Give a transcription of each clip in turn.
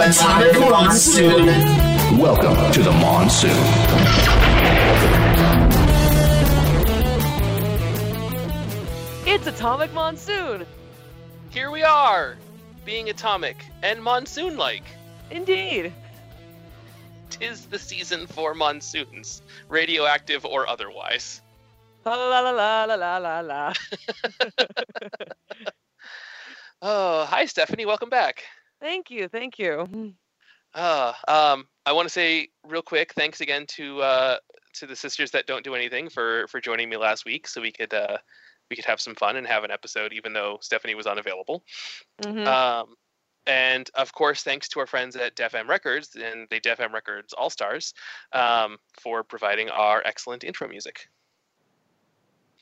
Atomic Monsoon. Welcome to the monsoon. It's Atomic Monsoon. Here we are, being atomic and monsoon-like. Indeed. Tis the season for monsoons, radioactive or otherwise. La la la la la la la. Oh, hi Stephanie, welcome back. Thank you, thank you. Uh, um, I want to say real quick, thanks again to uh, to the sisters that don't do anything for for joining me last week, so we could uh, we could have some fun and have an episode, even though Stephanie was unavailable. Mhm. Um, and of course, thanks to our friends at Def M Records and the Def M Records All Stars um, for providing our excellent intro music.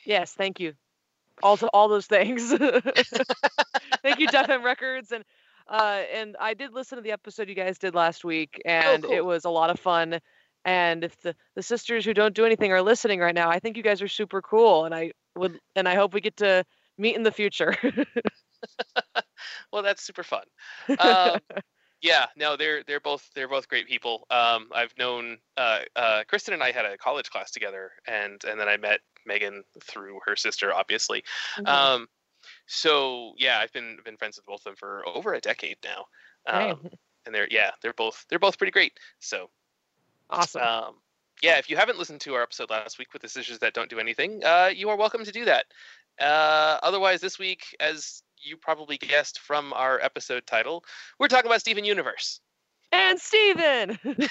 yes, thank you. Also, all those things. thank you, Def M Records, and uh, and I did listen to the episode you guys did last week, and cool. it was a lot of fun. And if the the sisters who don't do anything are listening right now, I think you guys are super cool, and I would and I hope we get to meet in the future. well, that's super fun. Um, yeah, no, they're they're both they're both great people. Um, I've known uh, uh, Kristen and I had a college class together, and and then I met Megan through her sister, obviously. Mhm. Um, so yeah, I've been been friends with both of them for over a decade now. Um, and they're yeah, they're both they're both pretty great. So awesome. um, yeah, if you haven't listened to our episode last week with the sisters that don't do anything, uh, you are welcome to do that. Uh, otherwise, this week, as you probably guessed from our episode title, we're talking about Steven Universe. and Steven!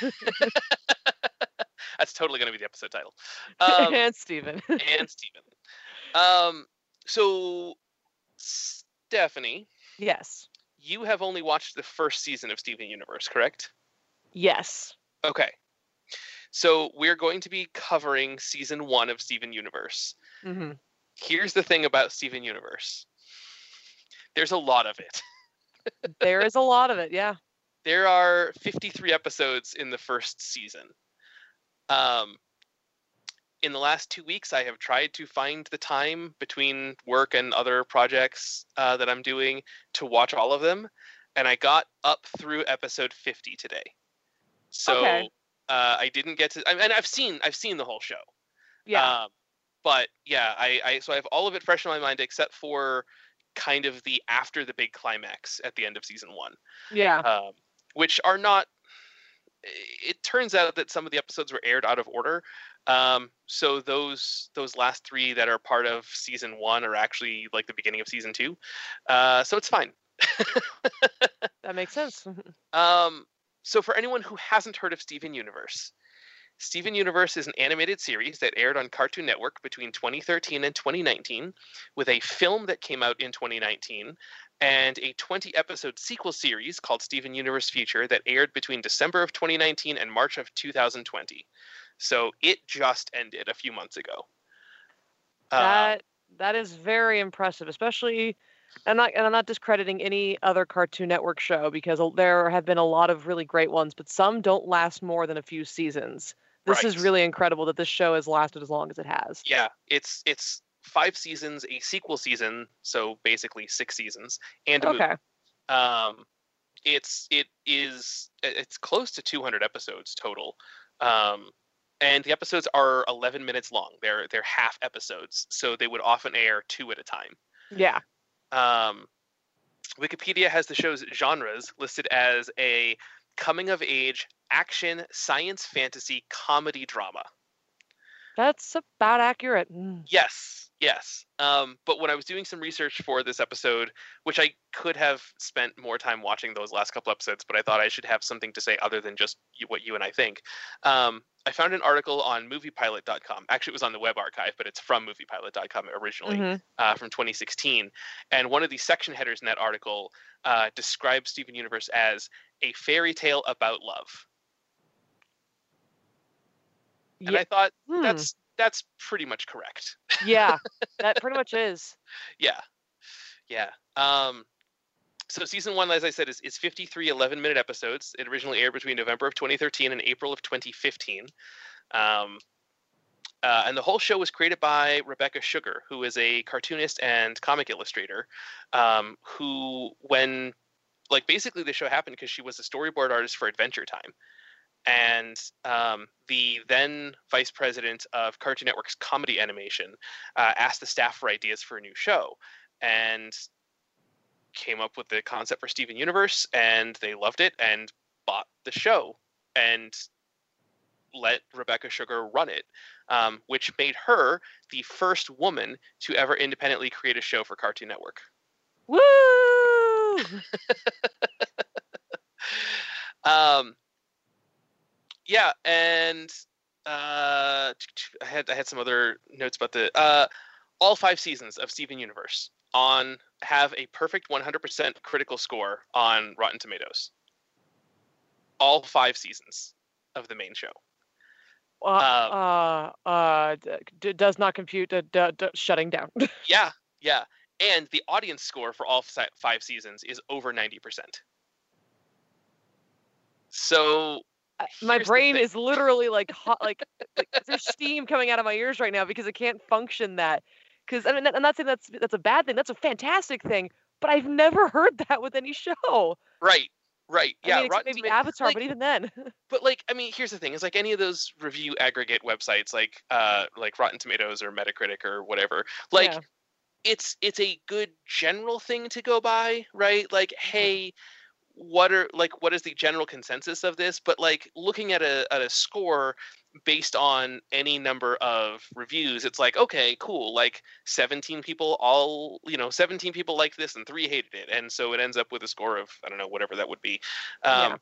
That's totally going to be the episode title. Um, and Steven. and Steven. Um, so, Stephanie, yes. you have only watched the first season of Steven Universe, correct? Yes. Okay. So we're going to be covering season one of Steven Universe. hmm Here's the thing about Steven Universe. There's a lot of it. There is a lot of it. Yeah. There are 53 episodes in the first season. Um, in the last two weeks, I have tried to find the time between work and other projects uh, that I'm doing to watch all of them, and I got up through episode 50 today. So Okay. uh, I didn't get to, I- and I've seen I've seen the whole show. Yeah. Um, but yeah, I, I so I have all of it fresh in my mind except for kind of the after the big climax at the end of season one, yeah. um, which are not. It turns out that some of the episodes were aired out of order, um, so those those last three that are part of season one are actually like the beginning of season two, uh, so it's fine. That makes sense. Um, so for anyone who hasn't heard of Steven Universe, Steven Universe is an animated series that aired on Cartoon Network between 2013 and 2019, with a film that came out in 2019 and a 20 episode sequel series called Steven Universe Future that aired between December of 2019 and March of 2020. So it just ended a few months ago. Um, that that is very impressive, especially. I'm not, and I'm not discrediting any other Cartoon Network show because there have been a lot of really great ones, but some don't last more than a few seasons. This is really incredible that this show has lasted as long as it has. yeah it's it's five seasons a sequel season so basically six seasons and a movie. Okay. um it's it is it's close to 200 episodes total um and the episodes are 11 minutes long they're they're half episodes so they would often air two at a time Yeah. um wikipedia has the show's genres listed as a coming of age action science fantasy comedy drama That's about accurate. Mm. Yes, yes. Um, but when I was doing some research for this episode, which I could have spent more time watching those last couple episodes, but I thought I should have something to say other than just what you and I think. Um, I found an article on moviepilot.com. Actually, it was on the web archive, but it's from moviepilot.com originally Mhm. uh, from 2016. And one of the section headers in that article uh, describes Steven Universe as a fairy tale about love. And Yeah. I thought Hmm. that's that's pretty much correct. yeah. That pretty much is. Yeah. Yeah. Um, so season one, as I said, is, is 53 11 minute episodes. It originally aired between November of 2013 and April of 2015. Um, Uh, and the whole show was created by Rebecca Sugar, who is a cartoonist and comic illustrator, um, who, when, like, basically the show happened because she was a storyboard artist for Adventure Time. And um, the then vice president of Cartoon Network's comedy animation uh, asked the staff for ideas for a new show. And came up with the concept for Steven Universe, and they loved it and bought the show and let Rebecca Sugar run it, um, which made her the first woman to ever independently create a show for Cartoon Network. Woo! um, yeah, and uh, I had I had some other notes about the uh, all five seasons of Steven Universe on have a perfect 100% critical score on Rotten Tomatoes. All five seasons of the main show. Uh, uh, uh, d- does not compute. D- d- d- shutting down. yeah, yeah, and the audience score for all five seasons is over 90%. So my here's brain is literally like hot, like, like there's steam coming out of my ears right now because it can't function that. Because I mean, I'm not saying that's that's a bad thing. That's a fantastic thing. But I've never heard that with any show. right, right, I yeah. mean, Rotten maybe Avatar, like- but even then. but like i mean here's the thing is like any of those review aggregate websites like uh like rotten tomatoes or metacritic or whatever like Yeah. it's it's a good general thing to go by right like hey what are like what is the general consensus of this but like looking at a at a score based on any number of reviews it's like okay cool like 17 people all you know 17 people liked this and 3 hated it and so it ends up with a score of i don't know whatever that would be um Yeah.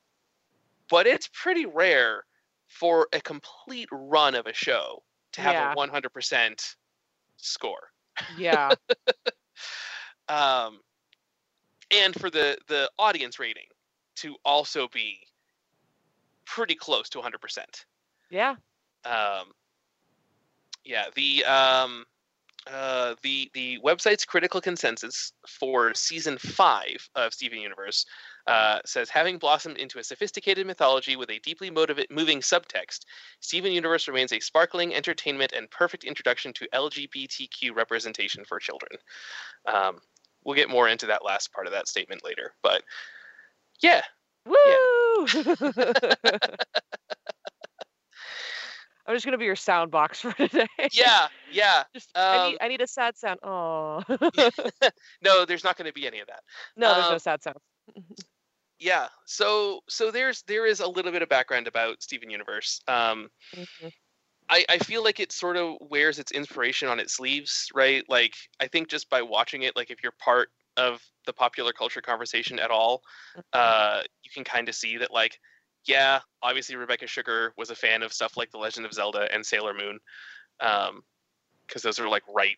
but it's pretty rare for a complete run of a show to have Yeah. a 100% score yeah. um, and for the the audience rating to also be pretty close to 100%. Yeah. Um, yeah, the um, uh, the the website's critical consensus for season five of Steven Universe uh, says having blossomed into a sophisticated mythology with a deeply moving subtext, Steven Universe remains a sparkling entertainment and perfect introduction to LGBTQ representation for children. Um, we'll get more into that last part of that statement later, but yeah, Woo! I'm just gonna be your sound box for today. yeah, yeah. Just I Um, need I need a sad sound. Oh. No, there's not to be any of that. no, there's no Um, sad sounds. yeah so so there's there is a little bit of background about steven universe um Mhm. I, I feel like it sort of wears its inspiration on its sleeves right? Like i think just by watching it like if you're part of the popular culture conversation at all uh you can kind of see that like yeah obviously rebecca sugar was a fan of stuff like the legend of zelda and sailor moon um because those are like right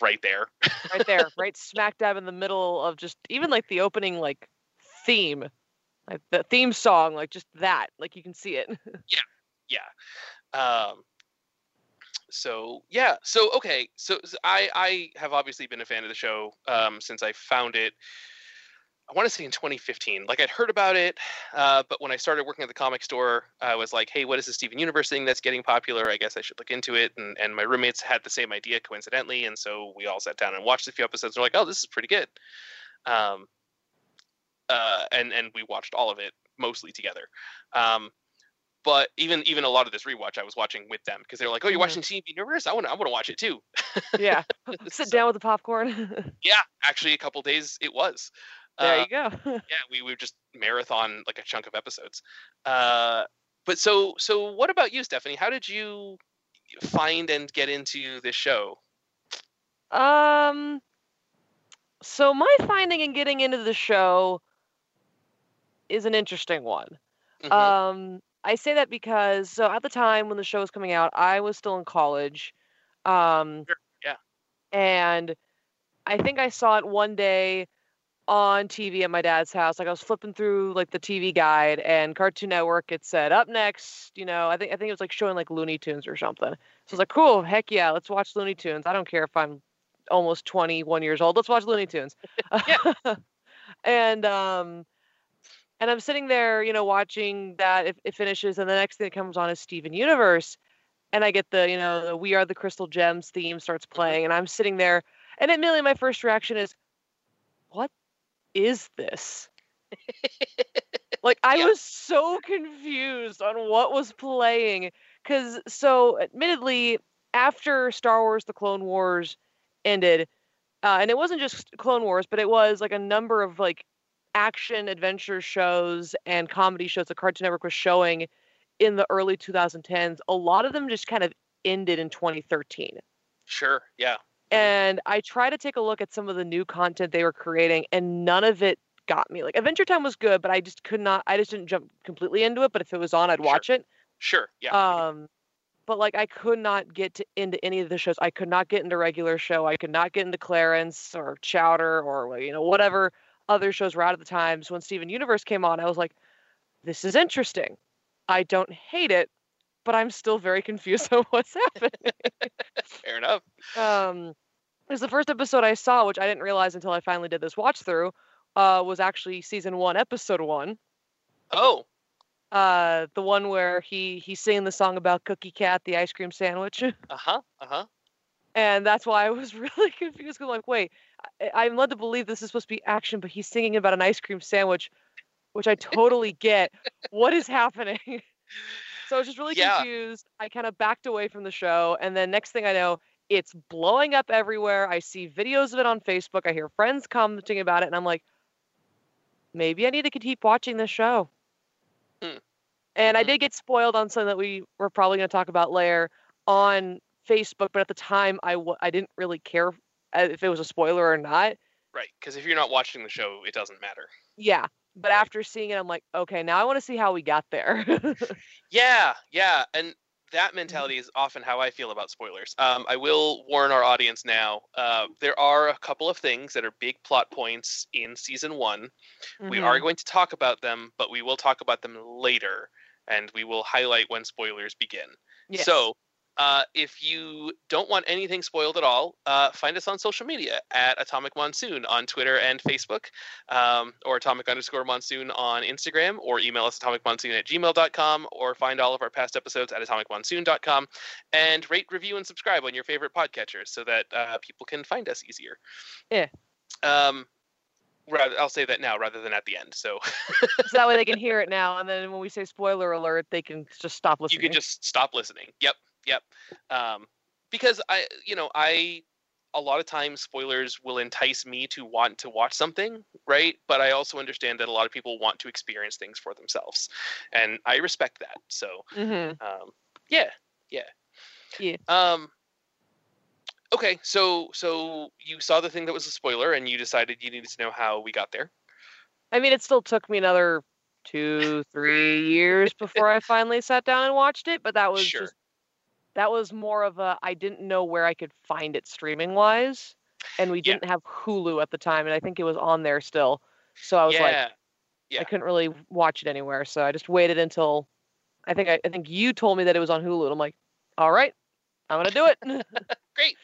right there. Right there, right smack dab in the middle of just even like the opening like theme, like the theme song, like just that, like you can see it. Yeah, yeah. Um so yeah so okay so, so i i have obviously been a fan of the show um since i found it i want to say in 2015 like i'd heard about it uh but when i started working at the comic store i was like hey what is the steven universe thing that's getting popular? I guess i should look into it and and my roommates had the same idea coincidentally and so we all sat down and watched a few episodes and we're like oh this is pretty good um uh and and we watched all of it mostly together um but even even a lot of this rewatch I was watching with them because they're like, "Oh, you're Mhm. watching Steven Universe? I want to I want to watch it too." yeah, sit So, down with the popcorn. Yeah, actually, a couple days it was. there Uh, you go. yeah, we we just marathon like a chunk of episodes. Uh, but so so what about you, Stephanie? How did you find and get into this show? Um, so my finding and getting into the show is an interesting one. Mhm, Um, I say that because so at the time when the show was coming out, I was still in college. Um, Sure, yeah. And I think I saw it one day on TV at my dad's house. Like I was flipping through like the TV guide and Cartoon Network. It said up next. You know, I think I think it was like showing like Looney Tunes or something. So I was like, cool, heck yeah, let's watch Looney Tunes. I don't care if I'm almost 21 years old. Let's watch Looney Tunes. and um and I'm sitting there, you know, watching that it, it finishes, and the next thing that comes on is Steven Universe. and I get the you know the We Are the Crystal Gems theme starts playing, and I'm sitting there, and immediately my first reaction is, "What is this?" like I Yeah. was so confused on what was playing because so admittedly after Star Wars: The Clone Wars ended, uh, and it wasn't just Clone Wars, but it was like a number of like action adventure shows and comedy shows that Cartoon Network was showing in the early 2010s. A lot of them just kind of ended in 2013. Sure. Yeah. And I try to take a look at some of the new content they were creating, and none of it got me. Like Adventure Time was good, but I just could not. I just didn't jump completely into it. But if it was on, I'd Sure. watch it. Sure. Yeah. Um, but like I could not get to, into any of the shows. I could not get into regular show. I could not get into Clarence or Chowder or you know whatever other shows were out at the time. So when Steven Universe came on, I was like, this is interesting. I don't hate it, but I'm still very confused on what's happening. Fair enough. um, because the first episode I saw, which I didn't realize until I finally did this watch through, uh, was actually season one, episode one. Oh. Uh, the one where he he's singing the song about Cookie Cat, the ice cream sandwich. Uh huh. Uh huh. and that's why I was really confused. 'cause I'm like, wait, I, I'm led to believe this is supposed to be action, but he's singing about an ice cream sandwich, which I totally get. What is happening? so I was just really Yeah. confused. I kind of backed away from the show, and then next thing I know, it's blowing up everywhere. I see videos of it on Facebook. I hear friends commenting about it, and I'm like, maybe I need to keep watching this show. Hmm. And I Mhm. did get spoiled on something that we were probably going to talk about later on Facebook, but at the time I w- I didn't really care if it was a spoiler or not. Right. Because if you're not watching the show, it doesn't matter. Yeah, but Right. after seeing it, I'm like, okay, now I want to see how we got there. Yeah. Yeah. And that Mm-hmm. mentality is often how I feel about spoilers. Um, I will warn our audience now. Uh, there are a couple of things that are big plot points in season one. We Mhm. are going to talk about them, but we will talk about them later, and we will highlight when spoilers begin. Yes. So, uh, if you don't want anything spoiled at all, uh, find us on social media at Atomic Monsoon on Twitter and Facebook, um, or Atomic underscore Monsoon on Instagram, or email us atomicmonsoon at gmail.com, or find all of our past episodes at atomicmonsoon.com, and rate, review, and subscribe on your favorite podcatchers so that uh, people can find us easier. Yeah. Um, rather, I'll say that now rather than at the end. So so that way they can hear it now, and then when we say spoiler alert, they can just stop listening. you can just stop listening. Yep, yep. Um, because I, you know, I a lot of times spoilers will entice me to want to watch something, right? But I also understand that a lot of people want to experience things for themselves, and I respect that. So, hmm um, yeah, yeah, Yeah. Um, okay, so so you saw the thing that was a spoiler, and you decided you needed to know how we got there. I mean, it still took me another two, three years before I finally sat down and watched it, but that was Sure. just that was more of a I didn't know where I could find it streaming wise, and we Yeah. didn't have Hulu at the time, and I think it was on there still. So I was yeah, like, yeah. I couldn't really watch it anywhere, so I just waited until I think I, I think you told me that it was on Hulu, and I'm like, all right, I'm gonna do it. great.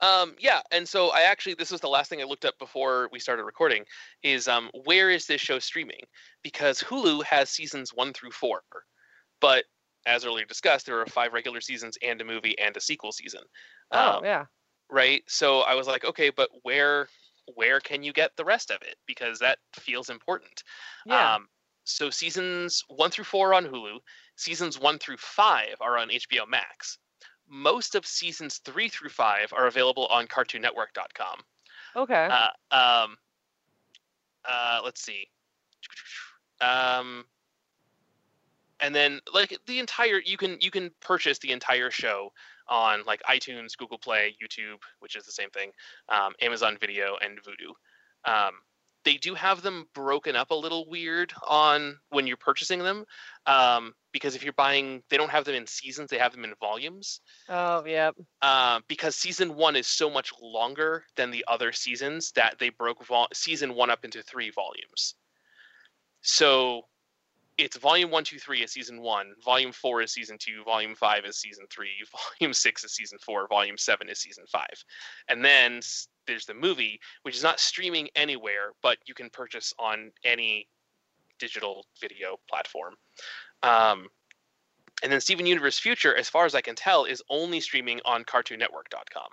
Um, yeah, and so I actually this was the last thing I looked up before we started recording is um, where is this show streaming? Because Hulu has seasons one through four, but as earlier discussed, there are five regular seasons and a movie and a sequel season. oh Um, yeah, right? So I was like, okay, but where where can you get the rest of it? Because that feels important. yeah. Um, so seasons one through four are on Hulu. Seasons one through five are on HBO Max. Most of seasons three through five are available on CartoonNetwork.com. okay. Uh, um, uh, let's see. Um, and then like the entire you can you can purchase the entire show on like iTunes, Google Play, YouTube, which is the same thing, um, Amazon Video, and Vudu. Um, they do have them broken up a little weird on when you're purchasing them um, because if you're buying, they don't have them in seasons; they have them in volumes oh yeah. uh, because season one is so much longer than the other seasons that they broke vol- season one up into three volumes. So it's volume one, two, three is season one, volume four is season two, volume five is season three, volume six is season four, volume seven is season five. And then there's the movie, which is not streaming anywhere, but you can purchase on any digital video platform. Um, And then Steven Universe Future, as far as I can tell, is only streaming on CartoonNetwork.com.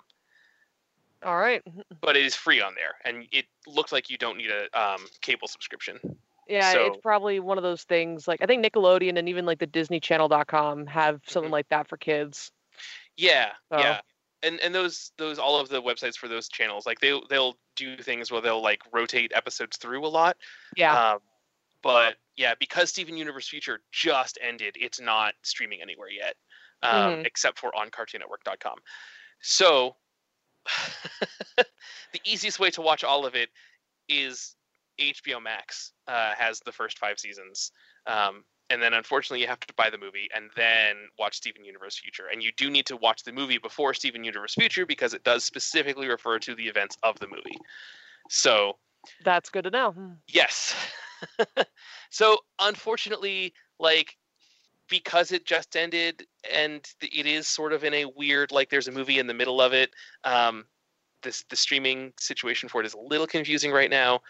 All right. But it is free on there, and it looks like you don't need a um, cable subscription. Yeah, So- it's probably one of those things. Like I think Nickelodeon and even like the DisneyChannel.com have something Mhm. like that for kids. Yeah, So- yeah. And and those those all of the websites for those channels, like they they'll do things where they'll like rotate episodes through a lot. Yeah. Um, but yeah, because Steven Universe Future just ended, it's not streaming anywhere yet, um, Mhm. except for on CartoonNetwork.com. So the easiest way to watch all of it is HBO Max uh, has the first five seasons. Um, and then unfortunately you have to buy the movie and then watch Steven Universe Future. And you do need to watch the movie before Steven Universe Future because it does specifically refer to the events of the movie. So That's good to know. Hmm. Yes. so unfortunately, like because it just ended and it is sort of in a weird like there's a movie in the middle of it. Um, this the streaming situation for it is a little confusing right now,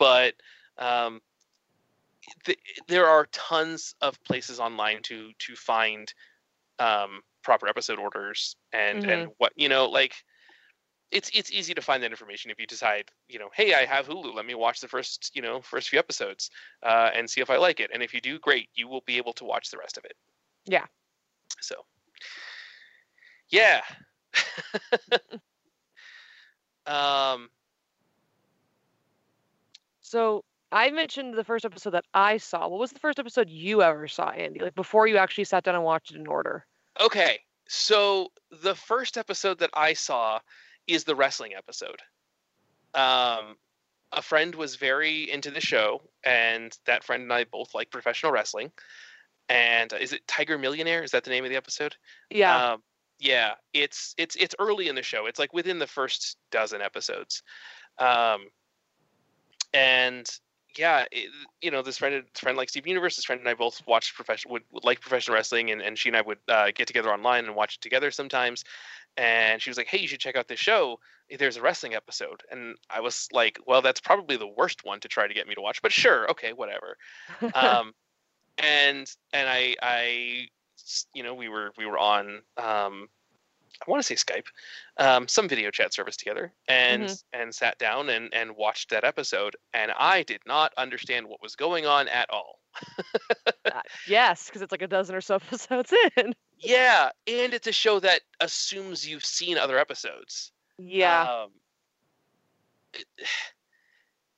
but um, th- there are tons of places online to to find um, proper episode orders and and what you know like it's it's easy to find that information if you decide you know hey i have hulu. Let me watch the first you know first few episodes uh, and see if i like it. And if you do great you will be able to watch the rest of it. Yeah. so yeah. Um So I mentioned the first episode that I saw. What was the first episode you ever saw, Andy? Like before you actually sat down and watched it in order. okay so the first episode that i saw is the wrestling episode um a friend was very into the show and that friend and i both like professional wrestling and uh, is it tiger millionaire is that the name of the episode Yeah. Um, yeah, it's it's it's early in the show. It's like within the first dozen episodes, um, and yeah, it, you know, this friend this friend like Steve Universe, this friend and I both watched professional would, would like professional wrestling, and, and she and I would uh, get together online and watch it together sometimes. And she was like, "Hey, you should check out this show. There's a wrestling episode." And I was like, "Well, that's probably the worst one to try to get me to watch, but sure, okay, whatever." um, and and I I you know we were we were on um, I want to say Skype, um, some video chat service together, and and sat down and and watched that episode, and I did not understand what was going on at all. Uh, yes, because it's like a dozen or so episodes in. Yeah, and it's a show that assumes you've seen other episodes. Yeah. Um, it-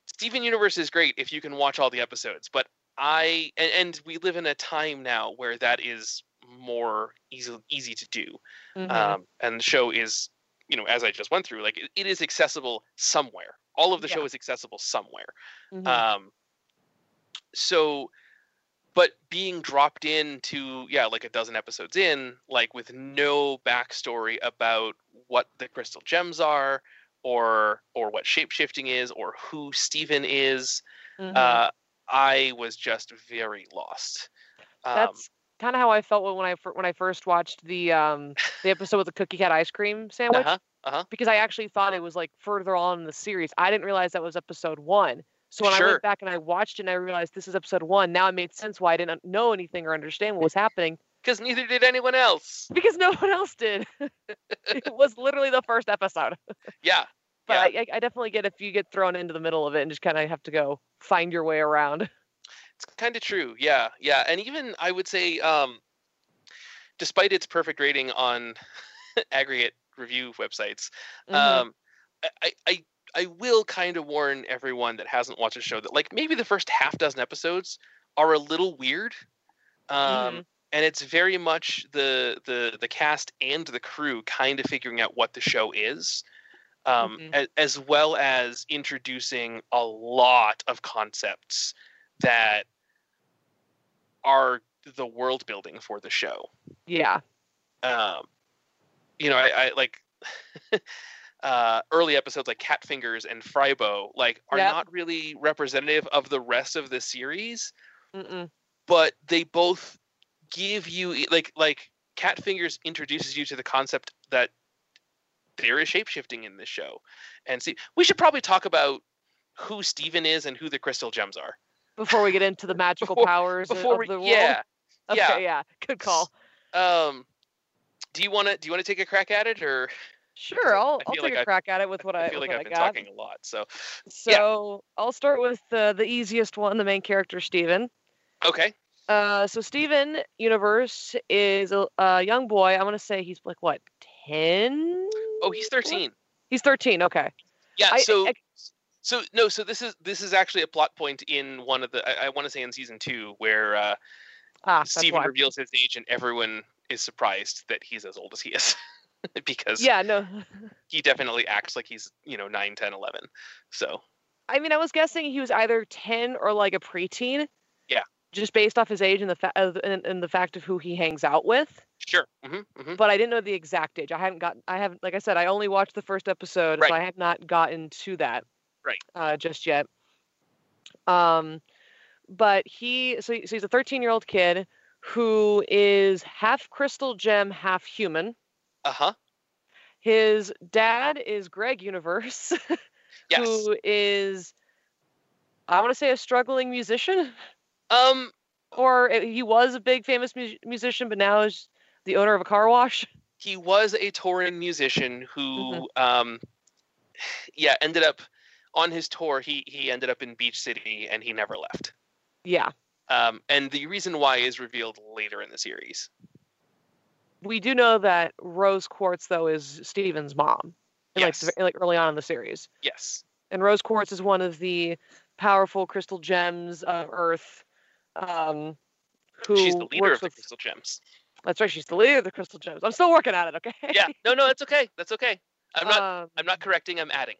Steven Universe is great if you can watch all the episodes, but I and, and we live in a time now where that is more easy easy to do. Mhm. Um, and the show is, you know, as I just went through, like it, it is accessible somewhere. All of the show is accessible somewhere. Mhm. Um, so, but being dropped into yeah, like a dozen episodes in, like with no backstory about what the crystal gems are, or or what shapeshifting is, or who Steven is, Mhm. uh, I was just very lost. Um, That's kind of how I felt when I when I first watched the um the episode with the cookie cat ice cream sandwich uh-huh, uh-huh. because I actually thought it was like further on in the series. I didn't realize that was episode one. So when I went back and I watched it and I realized this is episode one, now it made sense why I didn't know anything or understand what was happening Because neither did anyone else. because no one else did. it was literally the first episode. Yeah, But I, I, I definitely get if you get thrown into the middle of it and just kind of have to go find your way around. It's kind of true. Yeah, yeah, and even I would say, um, despite its perfect rating on aggregate review websites, Mhm. um, I, I- I will kind of warn everyone that hasn't watched the show that like maybe the first half dozen episodes are a little weird. Um, Mhm. and it's very much the the the cast and the crew kind of figuring out what the show is um, Mhm. a- as well as introducing a lot of concepts that are the world building for the show yeah. um, you know, I, I like uh, early episodes like Cat Fingers and Frybo, like are Yep. not really representative of the rest of the series, Mm-mm. but they both give you like like Cat Fingers introduces you to the concept that there is shapeshifting in this show, and see, we should probably talk about who Steven is and who the crystal gems are Before we get into the magical Before- powers of- before we the world. yeah Okay, yeah. yeah. Good call. Um, do you want to do you want to take a crack at it or? Sure, I'll, I'll take like a I- crack at it with what I, I feel like I've I been got. talking a lot. So So I'll start with the the easiest one, the main character, Steven. okay, Uh, so Steven Universe is a, a young boy. I want to say he's like what, ten? oh he's thirteen. He's thirteen. Okay. Yeah. I- so I- so no. So this is this is actually a plot point in one of the I, I want to say in season two where uh, Ah, why. reveals his age and everyone is surprised that he's as old as he is because Yeah, no. he definitely acts like he's you know 9 10 11 so I mean, I was guessing he was either ten or like a preteen. Yeah. Just based off his age and the fa- uh, and, and the fact of who he hangs out with. sure hmm hmm but I didn't know the exact age. I haven't gotten. I haven't, like I said, I only watched the first episode, Right. so I have not gotten to that. Right. Uh, just yet. Um, but he, so, so he's a 13 year old kid who is half crystal gem, half human. uh-huh His dad is Greg Universe, yes who is, I want to say, a struggling musician, um or uh, he was a big famous mu- musician, but now is the owner of a car wash. he was a touring musician who Mm-hmm. um yeah ended up on his tour he he ended up in beach city and he never left Yeah. um and the reason why is revealed later in the series we do know that Rose Quartz though is Steven's mom, in, like yes like early on in the series. yes And Rose Quartz is one of the powerful crystal gems of Earth. Um, who she's the leader of the with, crystal gems That's right. She's the leader of the crystal gems. I'm still working at it. Okay. yeah no no it's okay that's okay i'm not Um, i'm not correcting i'm adding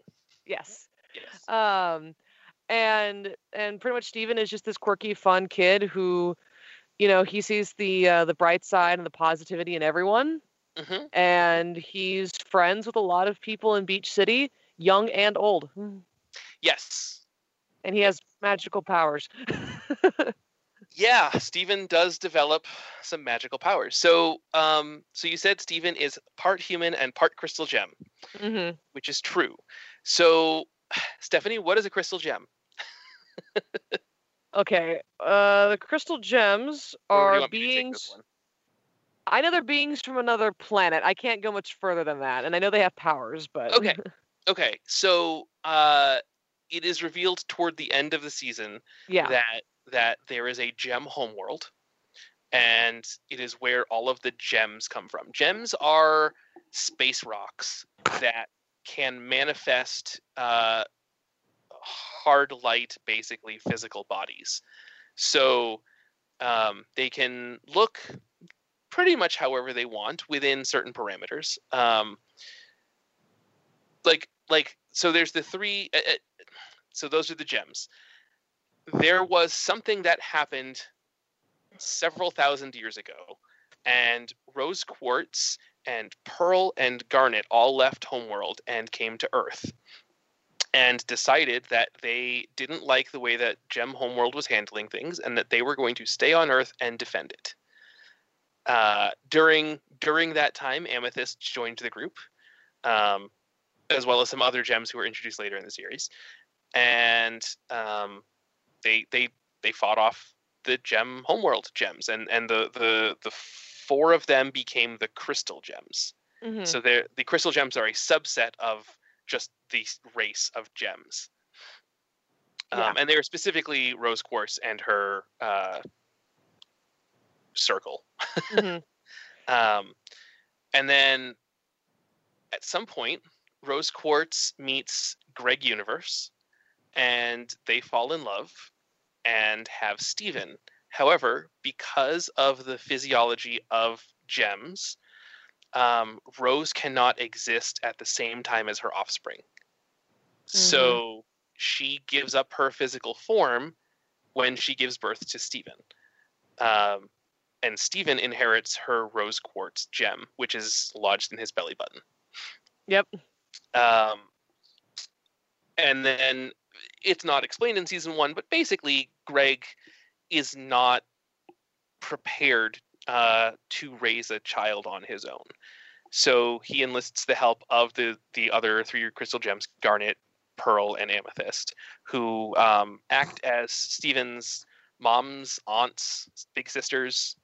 Yes. Yes Um, and and pretty much Steven is just this quirky, fun kid who, you know, he sees the uh, the bright side and the positivity in everyone. hmm and he's friends with a lot of people in Beach City, young and old. yes And he has magical powers. yeah Steven does develop some magical powers so um so you said Steven is part human and part crystal gem hmm which is true so stephanie what is a crystal gem Okay, uh, the crystal gems Or do you are want me to take this beings. I know they're beings from another planet. I can't go much further than that, and I know they have powers, but Okay. Okay, so uh, it is revealed toward the end of the season yeah, that that there is a gem homeworld, and it is where all of the gems come from. Gems are space rocks that can manifest uh, hard light, basically physical bodies. So um, they can look pretty much however they want within certain parameters. Um, like like so there's the three uh, uh, so those are the gems there was something that happened several thousand years ago and rose quartz and pearl and garnet all left homeworld and came to earth and decided that they didn't like the way that gem homeworld was handling things and that they were going to stay on earth and defend it. Uh, during during that time amethyst joined the group um, as well as some other gems who were introduced later in the series, and um, they they they fought off the gem homeworld gems, and and the the the four of them became the crystal gems. Mhm. So they're the crystal gems are a subset of just the race of gems. Um, Yeah. And they were specifically Rose Quartz and her uh, circle. Mhm. Um, and then at some point, Rose Quartz meets Greg Universe, and they fall in love and have Steven. However, because of the physiology of gems, um, Rose cannot exist at the same time as her offspring. So she gives up her physical form when she gives birth to Steven. Um, and Steven inherits her rose quartz gem, which is lodged in his belly button. Yep. Um, and then it's not explained in season one, but basically, Greg is not prepared uh, to raise a child on his own. So he enlists the help of the the other three crystal gems, Garnet, Pearl, and Amethyst, who um, act as Steven's mom's aunts, big sisters,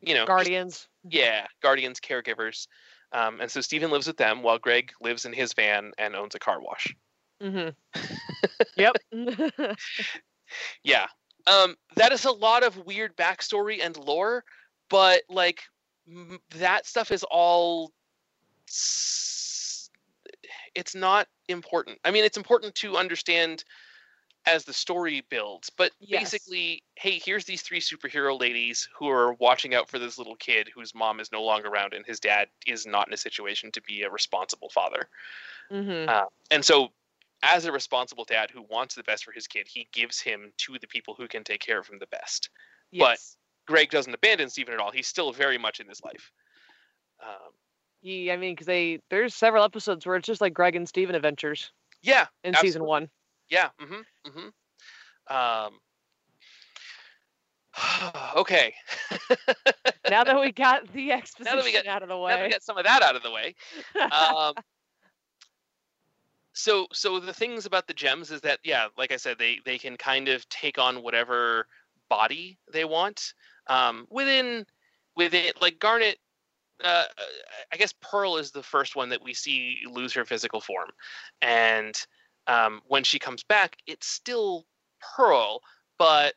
you know, Guardians. Yeah, guardians, caregivers. Um, and so Steven lives with them while Greg lives in his van and owns a car wash. Mm-hmm. yep. Yeah. Um, that is a lot of weird backstory and lore, but like m- that stuff is all. s- It's not important. I mean, it's important to understand as the story builds, but Yes. basically, hey, here's these three superhero ladies who are watching out for this little kid whose mom is no longer around and his dad is not in a situation to be a responsible father. mm-hmm. Uh, and so, as a responsible dad who wants the best for his kid, he gives him to the people who can take care of him the best. yes. Greg doesn't abandon Steven at all. He's still very much in his life. Um, He, I mean, because they there's several episodes where it's just like Greg and Steven adventures yeah, in season one. Yeah. Mm-hmm. Mm-hmm. Um, okay. Now that we got the exposition got- out of the Now that we way. get some of that out of the way. um, so so the things about the gems is that yeah like i said they they can kind of take on whatever body they want um, within within like garnet uh, i guess pearl is the first one that we see lose her physical form. And um, when she comes back it's still pearl but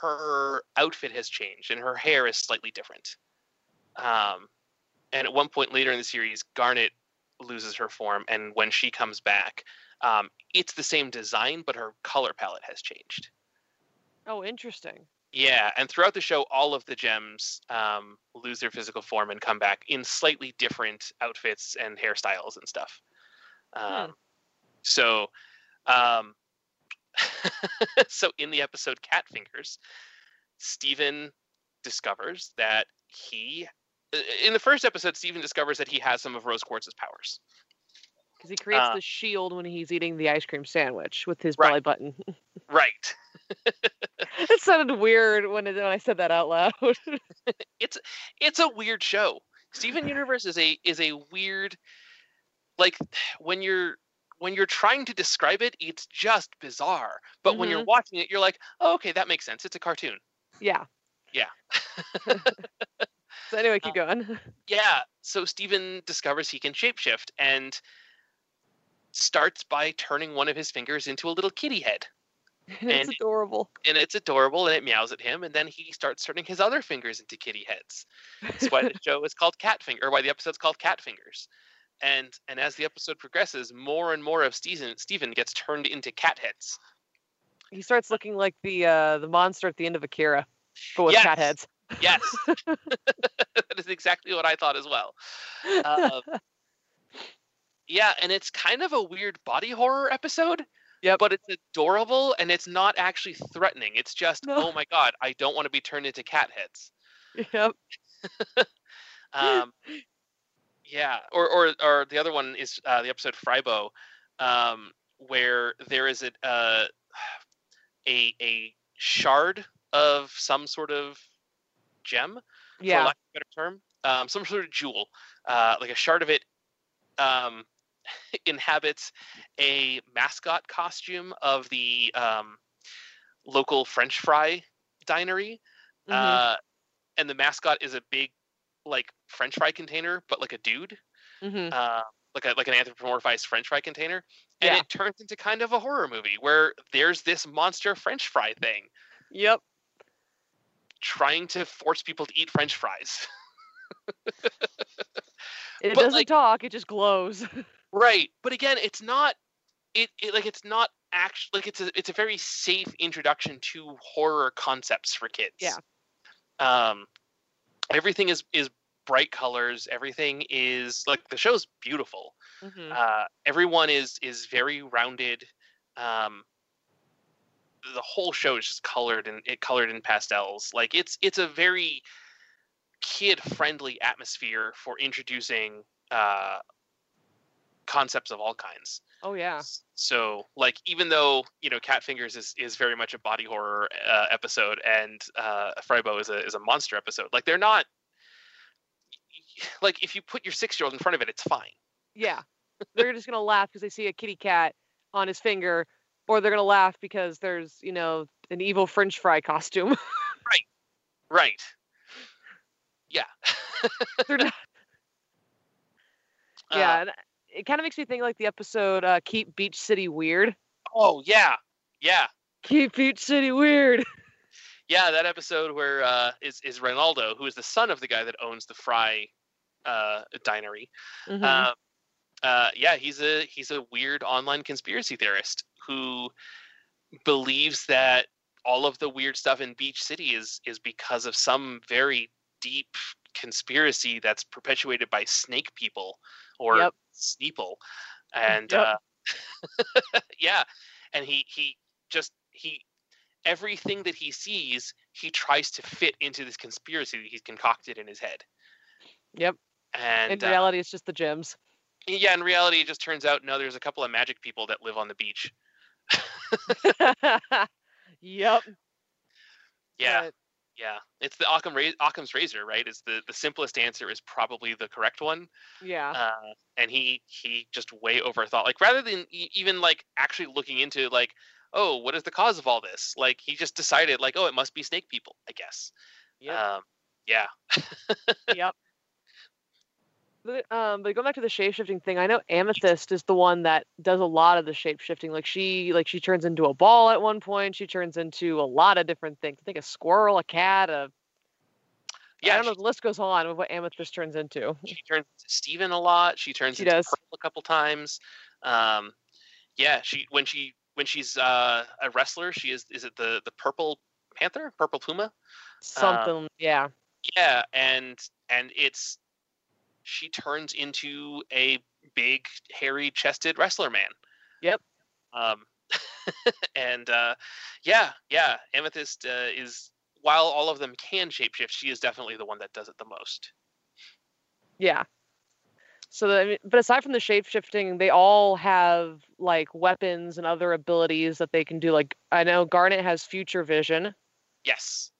her outfit has changed and her hair is slightly different. Um, and at one point later in the series garnet loses her form and when she comes back um, it's the same design but her color palette has changed. Oh, interesting. yeah and throughout the show all of the gems um, lose their physical form and come back in slightly different outfits and hairstyles and stuff. Um, so um, so in the episode cat fingers Steven discovers that he in the first episode Steven discovers that he has some of Rose Quartz's powers Because he creates Uh, the shield when he's eating the ice cream sandwich with his Right. belly button. right it sounded weird when, it, when I said that out loud. it's it's a weird show. Steven Universe is a is a weird like when you're when you're trying to describe it, it's just bizarre. But when you're watching it, you're like, oh, okay, that makes sense. It's a cartoon. yeah. Yeah. So anyway, keep going. Yeah. So Steven discovers he can shapeshift and starts by turning one of his fingers into a little kitty head. it's and- adorable. And it's adorable and it meows at him, and then he starts turning his other fingers into kitty heads. That's why the show is called Cat Finger, or why the episode's called Cat Fingers. And and as the episode progresses, more and more of Steven Steven gets turned into cat heads. he starts looking like the uh, the monster at the end of Akira, but with cat heads. Yes, that is exactly what I thought as well. Um, yeah, and it's kind of a weird body horror episode. Yeah, But it's adorable and it's not actually threatening. It's just, No. oh my god, I don't want to be turned into cat heads. Yep. Um, yeah, or or or the other one is uh, the episode Frybo, um, where there is a uh, a a shard of some sort of gem, for Yeah. lack of a better term, um, some sort of jewel, uh, like a shard of it. Um, inhabits a mascot costume of the um, local French fry dinery, Mhm. uh, and the mascot is a big like French fry container, but like a dude, Mhm. uh, like a like an anthropomorphized French fry container, and Yeah. it turns into kind of a horror movie where there's this monster French fry thing Yep. Trying to force people to eat French fries. It doesn't like- talk. It just glows. right, but again, it's not. It, it like it's not actually like it's a it's a very safe introduction to horror concepts for kids. Yeah. Um, everything is is bright colors. Everything is like the show's beautiful. Mhm. uh, everyone is is very rounded um the whole show is just colored and it colored in pastels like it's it's a very kid friendly atmosphere for introducing uh concepts of all kinds Oh yeah. so like even though you know cat fingers is is very much a body horror uh, episode and uh frybo is a is a monster episode like they're not like if you put your six year old in front of it it's fine Yeah. They're just gonna laugh because they see a kitty cat on his finger, or they're gonna laugh because there's, you know, an evil French fry costume. Right. Right. Yeah. Not- yeah, Uh, and it kind of makes me think like the episode uh, "Keep Beach City Weird." oh yeah, yeah, Keep Beach City weird. yeah. That episode where uh, is is Ronaldo, who is the son of the guy that owns the Fry uh, dinery. Mhm. Um, uh, yeah, he's a he's a weird online conspiracy theorist who believes that all of the weird stuff in Beach City is is because of some very deep conspiracy that's perpetuated by snake people or Yep. Sneeple, and Yep. uh, yeah, and he he just he everything that he sees he tries to fit into this conspiracy that he's concocted in his head. Yep. And In uh, reality, it's just the gems. Yeah, in reality, it just turns out no, there's a couple of magic people that live on the beach. yep. Yeah, but- yeah. It's the Occam Occam's razor, right? Is the the simplest answer is probably the correct one. yeah. Uh, and he he just way overthought. Like rather than e- even like actually looking into like, oh, what is the cause of all this? Like he just decided like, oh, it must be snake people, I guess. Yeah. Um, yeah. yep. But, um, but going back to the shape shifting thing, I know Amethyst is the one that does a lot of the shape shifting. Like she, like she turns into a ball at one point. She turns into a lot of different things. I think a squirrel, a cat, a Yeah, I don't know. she, The list goes on with what Amethyst turns into. she turns into Steven a lot. She turns She into does. Pearl a couple times. Um, yeah, she when she when she's uh, a wrestler, she is is it the the purple panther, purple puma? Something, yeah. Yeah, and and it's she turns into a big hairy chested wrestler man. Yep. Um, and uh, yeah, yeah, Amethyst uh, is while all of them can shapeshift, she is definitely the one that does it the most. Yeah. So, the, but aside from the shapeshifting, they all have like weapons and other abilities that they can do. Like I know Garnet has future vision, Yes.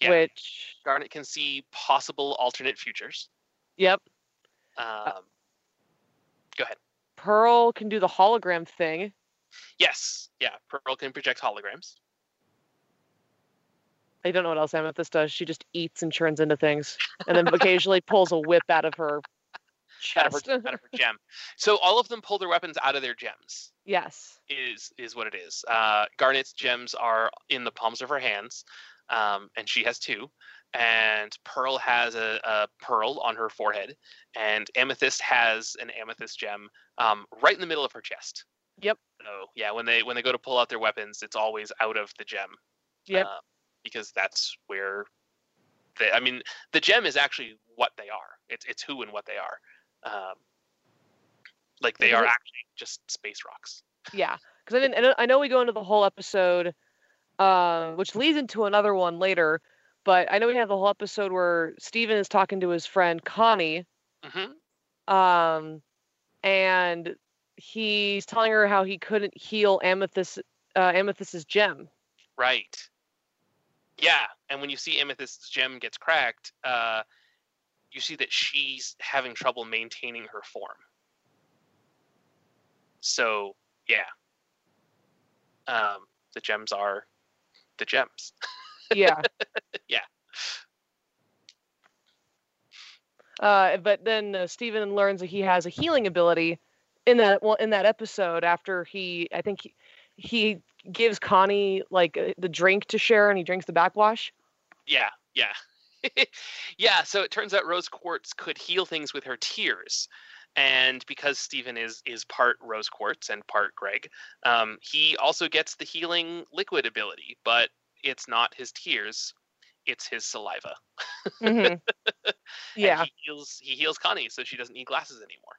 Yeah. which Garnet can see possible alternate futures. Yep, Um, go ahead. Pearl can do the hologram thing. Yes. Yeah. Pearl can project holograms. I don't know what else Amethyst does. She just eats and turns into things, and then occasionally pulls a whip out of her Out of, her, out of her gem. So all of them pull their weapons out of their gems. yes. is is what it is. Uh, Garnet's gems are in the palms of her hands, um, and she has two. And Pearl has a, a pearl on her forehead, and Amethyst has an amethyst gem um, right in the middle of her chest. Yep. So yeah, when they when they go to pull out their weapons, it's always out of the gem. Yep. uh, because that's where. They, I mean, the gem is actually what they are. It's it's who and what they are. Um, like they are actually just space rocks. Yeah, because I didn't. I know, I know we go into the whole episode, uh, which leads into another one later. But I know we have the whole episode where Steven is talking to his friend Connie, hmm um, and he's telling her how he couldn't heal Amethyst, uh, Amethyst's gem. Right. Yeah, and when you see Amethyst's gem gets cracked, uh, you see that she's having trouble maintaining her form. So yeah, um, the gems are the gems. Yeah. Yeah. Uh, but then uh, Steven learns that he has a healing ability in that well, in that episode after he I think he, he gives Connie like uh, the drink to share and he drinks the backwash. Yeah, yeah, yeah. So it turns out Rose Quartz could heal things with her tears, and because Steven is is part Rose Quartz and part Greg, um, he also gets the healing liquid ability, but it's not his tears, it's his saliva. Mhm. Yeah. he heals he heals Connie, so she doesn't need glasses anymore.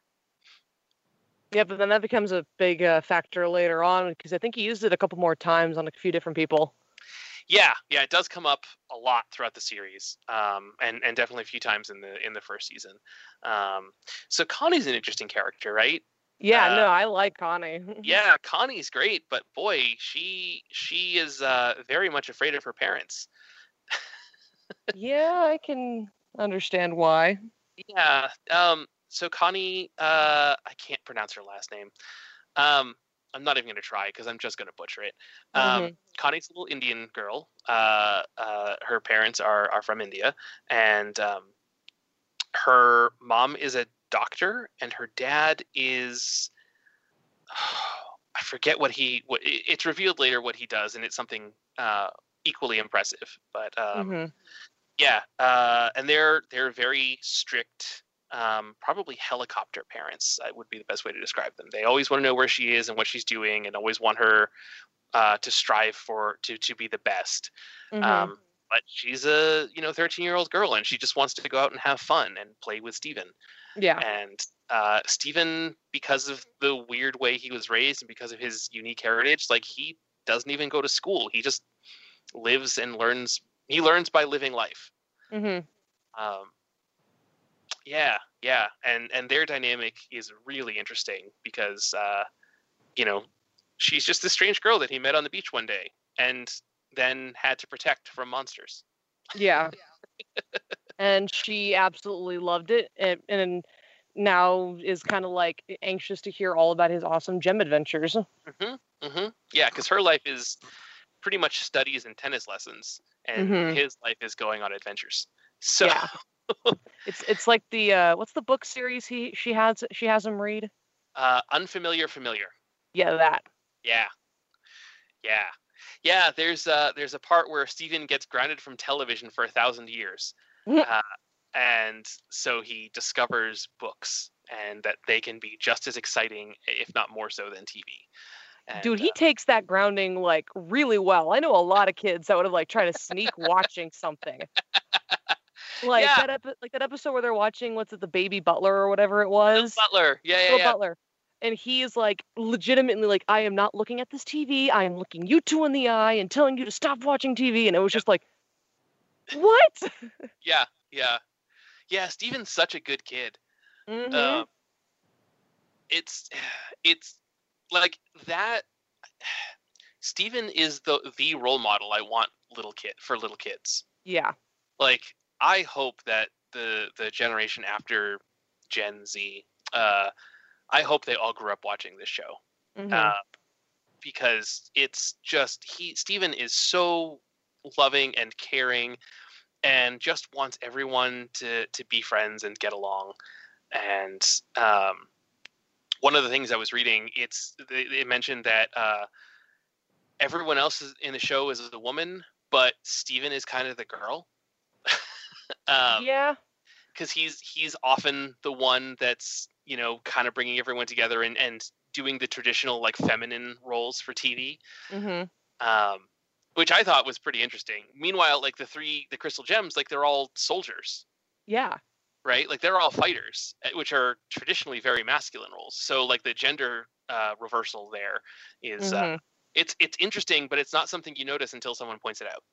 Yeah, but then that becomes a big uh, factor later on because I think he used it a couple more times on a few different people. Yeah, yeah, it does come up a lot throughout the series, um, and and definitely a few times in the in the first season. Um, so Connie's an interesting character, right? Yeah, Uh, no, I like Connie. yeah connie's great but boy she she is uh very much afraid of her parents yeah, I can understand why. yeah um so connie uh i can't pronounce her last name um i'm not even gonna try because i'm just gonna butcher it um Mhm. connie's a little indian girl uh uh her parents are are from india and um her mom is a doctor, and her dad is. I forget what he. What, it's revealed later what he does, and it's something uh, equally impressive. But um, hmm yeah, uh, and they're they're very strict. Um, probably helicopter parents uh, would be the best way to describe them. They always want to know where she is and what she's doing, and always want her uh, to strive for to to be the best. hmm Um, but she's a you know 13 year old girl, and she just wants to go out and have fun and play with Steven. Yeah. And uh, Steven, because of the weird way he was raised and because of his unique heritage, like he doesn't even go to school. He just lives and learns. He learns by living life. hmm Um, yeah, yeah, and and their dynamic is really interesting because uh, you know she's just this strange girl that he met on the beach one day and then had to protect from monsters. Yeah. and she absolutely loved it and, and now is kind of like anxious to hear all about his awesome gem adventures. hmm Mhm. Yeah, because her life is pretty much studies and tennis lessons, and Mhm. his life is going on adventures. So Yeah. It's it's like the uh what's the book series he she has she has him read? uh, unfamiliar, familiar. Yeah, that. Yeah, yeah, yeah. There's uh, there's a part where Steven gets grounded from television for a thousand years. uh, and so he discovers books and that they can be just as exciting, if not more so, than TV. And, Dude, he uh, takes that grounding like really well. I know a lot of kids that would have like tried to sneak watching something. Like Yeah. that epi- like that episode where they're watching what's it the baby butler or whatever it was. Butler. Yeah, yeah, Bill yeah. Butler. And he's like legitimately like, I am not looking at this TV. I am looking you two in the eye and telling you to stop watching TV. And it was just like, what? Yeah, yeah, yeah. Steven's such a good kid. Mhm. um, it's it's like that Steven is the the role model I want little kid for little kids. yeah. Like I hope that the the generation after Gen Z uh I hope they all grew up watching this show. Mhm. Uh, because it's just he Steven is so loving and caring and just wants everyone to to be friends and get along. And um, one of the things I was reading it's they, they mentioned that uh, everyone else in the show is a woman but Steven is kind of the girl. Um, yeah. because he's he's often the one that's you know kind of bringing everyone together and and doing the traditional like feminine roles for TV, hmm um, which I thought was pretty interesting. Meanwhile, like the three the crystal gems, like they're all soldiers, Yeah. right? Like they're all fighters, eh, which are traditionally very masculine roles. So like the gender uh, reversal there is uh, Mhm. it's it's interesting, but it's not something you notice until someone points it out.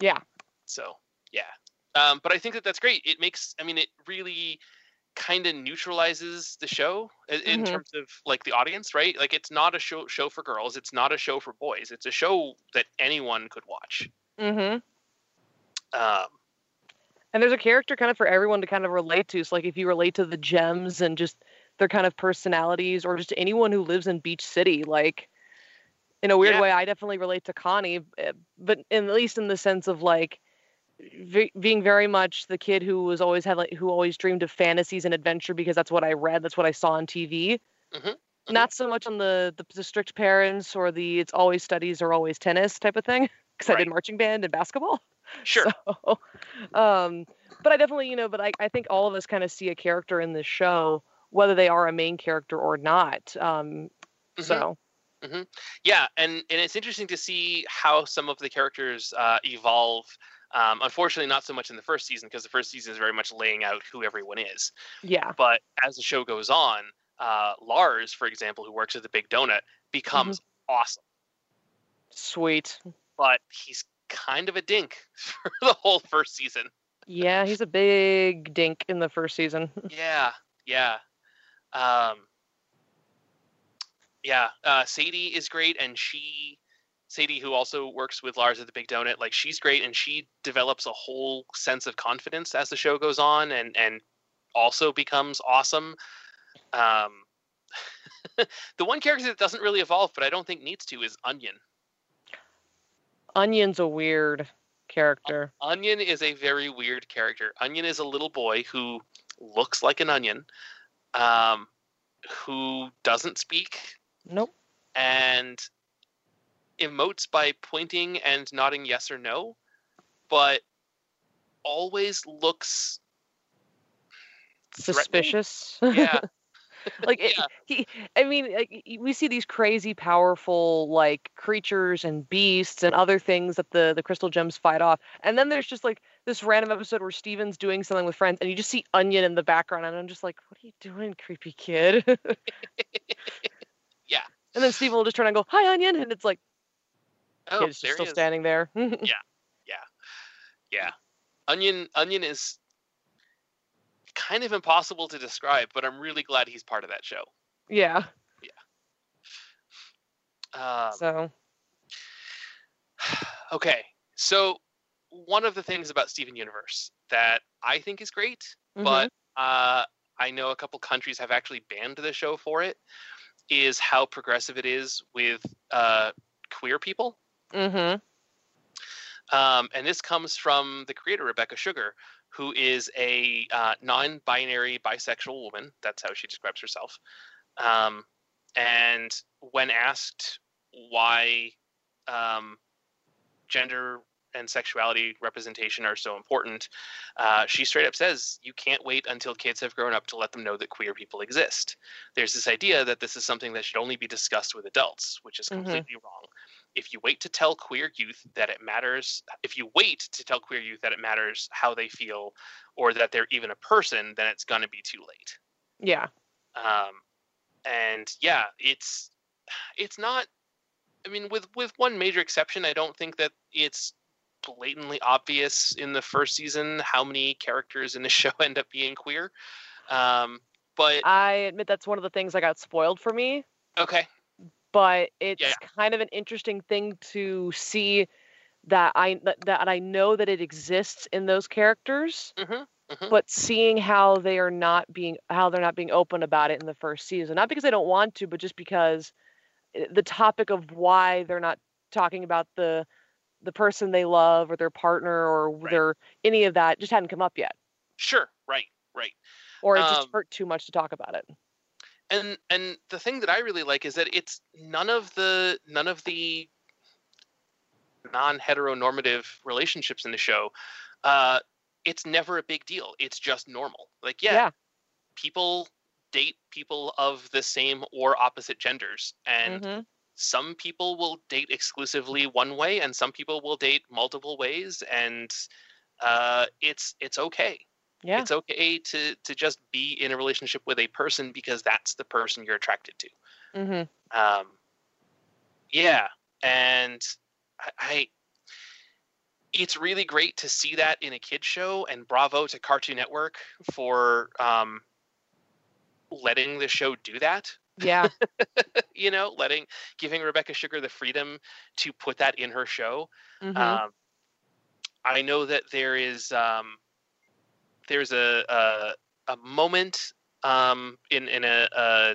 Yeah. So yeah, um, but I think that that's great. It makes, I mean, it really kind of neutralizes the show in, Mhm. terms of like the audience, right? Like it's not a show show for girls. It's not a show for boys. It's a show that anyone could watch. Mm-hmm. Um, And there's a character kind of for everyone to kind of relate to. So like if you relate to the gems and just their kind of personalities or just anyone who lives in Beach City, like in a weird Yeah. way, I definitely relate to Connie, eh, but at least in the sense of like v- being very much the kid who was always had like who always dreamed of fantasies and adventure because that's what I read, that's what I saw on TV. Mhm, mhm. Not so much on the, the the strict parents or the it's always studies or always tennis type of thing because I did marching band and basketball. sure. So, um, but I definitely, you know, but I, I think all of us kind of see a character in this show, whether they are a main character or not. Um, Mhm. So, Yeah, and and it's interesting to see how some of the characters uh, evolve. Um, unfortunately, not so much in the first season because the first season is very much laying out who everyone is. yeah. But as the show goes on, uh, Lars, for example, who works at the Big Donut, becomes awesome. Sweet. But he's kind of a dink for the whole first season. Yeah, he's a big dink in the first season. Yeah, yeah, um, yeah. Uh, Sadie is great, and she, Sadie, who also works with Lars at the Big Donut, like she's great, and she develops a whole sense of confidence as the show goes on, and and also becomes awesome. Um, the one character that doesn't really evolve, but I don't think needs to, is Onion. Onion's a weird character. Onion is a very weird character. Onion is a little boy who looks like an onion, um, who doesn't speak Nope. and emotes by pointing and nodding yes or no, but always looks. Suspicious. Yeah, like it, Yeah. he i mean like, we see these crazy powerful like creatures and beasts and other things that the the crystal gems fight off and then there's just like this random episode where steven's doing something with friends and you just see onion in the background and i'm just like what are you doing creepy kid Yeah. and then steven will just turn and go hi onion and it's like oh, kid's there just he still standing there Yeah, yeah, yeah. onion. Onion is kind of impossible to describe, but I'm really glad he's part of that show. yeah Yeah. Um, so okay, so one of the things about Steven Universe that I think is great, mhm. but uh, I know a couple countries have actually banned the show for it, is how progressive it is with uh, queer people. Mhm. Um, and this comes from the creator, Rebecca Sugar, who is a uh, non binary bisexual woman. That's how she describes herself. Um, and when asked why um, gender and sexuality representation are so important, uh, she straight up says, You can't wait until kids have grown up to let them know that queer people exist. There's this idea that this is something that should only be discussed with adults, which is Mhm. completely wrong if you wait to tell queer youth that it matters, if you wait to tell queer youth that it matters how they feel or that they're even a person, then it's going to be too late. yeah Um, and yeah, it's it's not. I mean, with with one major exception, I don't think that it's blatantly obvious in the first season how many characters in the show end up being queer. Um, but i admit that's one of the things that got spoiled for me okay, but it's Yeah. kind of an interesting thing to see that I that, I know that it exists in those characters, Mhm, mhm. but seeing how they are not being how they're not being open about it in the first season, not because they don't want to, but just because the topic of why they're not talking about the the person they love or their partner or Right. their any of that just hadn't come up yet, sure, right, right. or it just Um, hurt too much to talk about it. And and the thing that I really like is that it's none of the none of the non-heteronormative relationships in the show. Uh, it's never a big deal. It's just normal. Like yeah, Yeah. people date people of the same or opposite genders, and Mhm. some people will date exclusively one way, and some people will date multiple ways, and uh, it's it's okay Yeah. it's okay to to just be in a relationship with a person because that's the person you're attracted to. Hmm um yeah and I, I it's really great to see that in a kid show and bravo to cartoon network for um letting the show do that. Yeah. you know letting giving rebecca sugar the freedom to put that in her show. Hmm um, I know that there is um, there's a a, a moment um, in in a, a,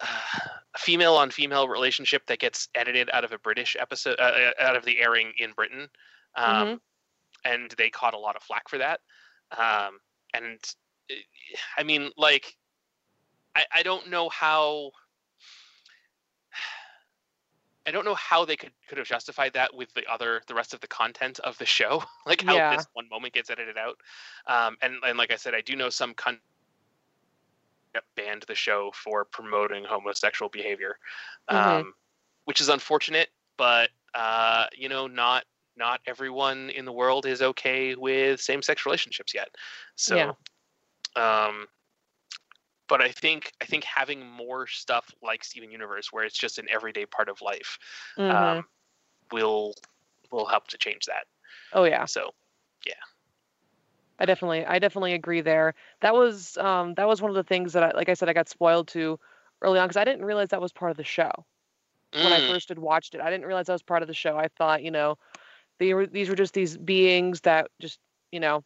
a female on female relationship that gets edited out of a British episode uh, out of the airing in Britain, um, Mhm. and they caught a lot of flack for that. Um, and uh, I mean, like, I, I don't know how. I don't know how they could could have justified that with the other the rest of the content of the show, like how Yeah. this one moment gets edited out. Um, and and like I said, I do know some con- banned the show for promoting homosexual behavior, Mhm. um, which is unfortunate. But uh, you know, not not everyone in the world is okay with same sex relationships yet. So, Yeah. um, but I think I think having more stuff like Steven Universe, where it's just an everyday part of life, Mhm. um, will will help to change that. oh yeah. So, yeah. I definitely, I definitely agree there. That was, um, that was one of the things that, I, like I said, I got spoiled to early on because I didn't realize that was part of the show when I Mm, first had watched it. I didn't realize that was part of the show. I thought, you know, they were these were just these beings that just, you know,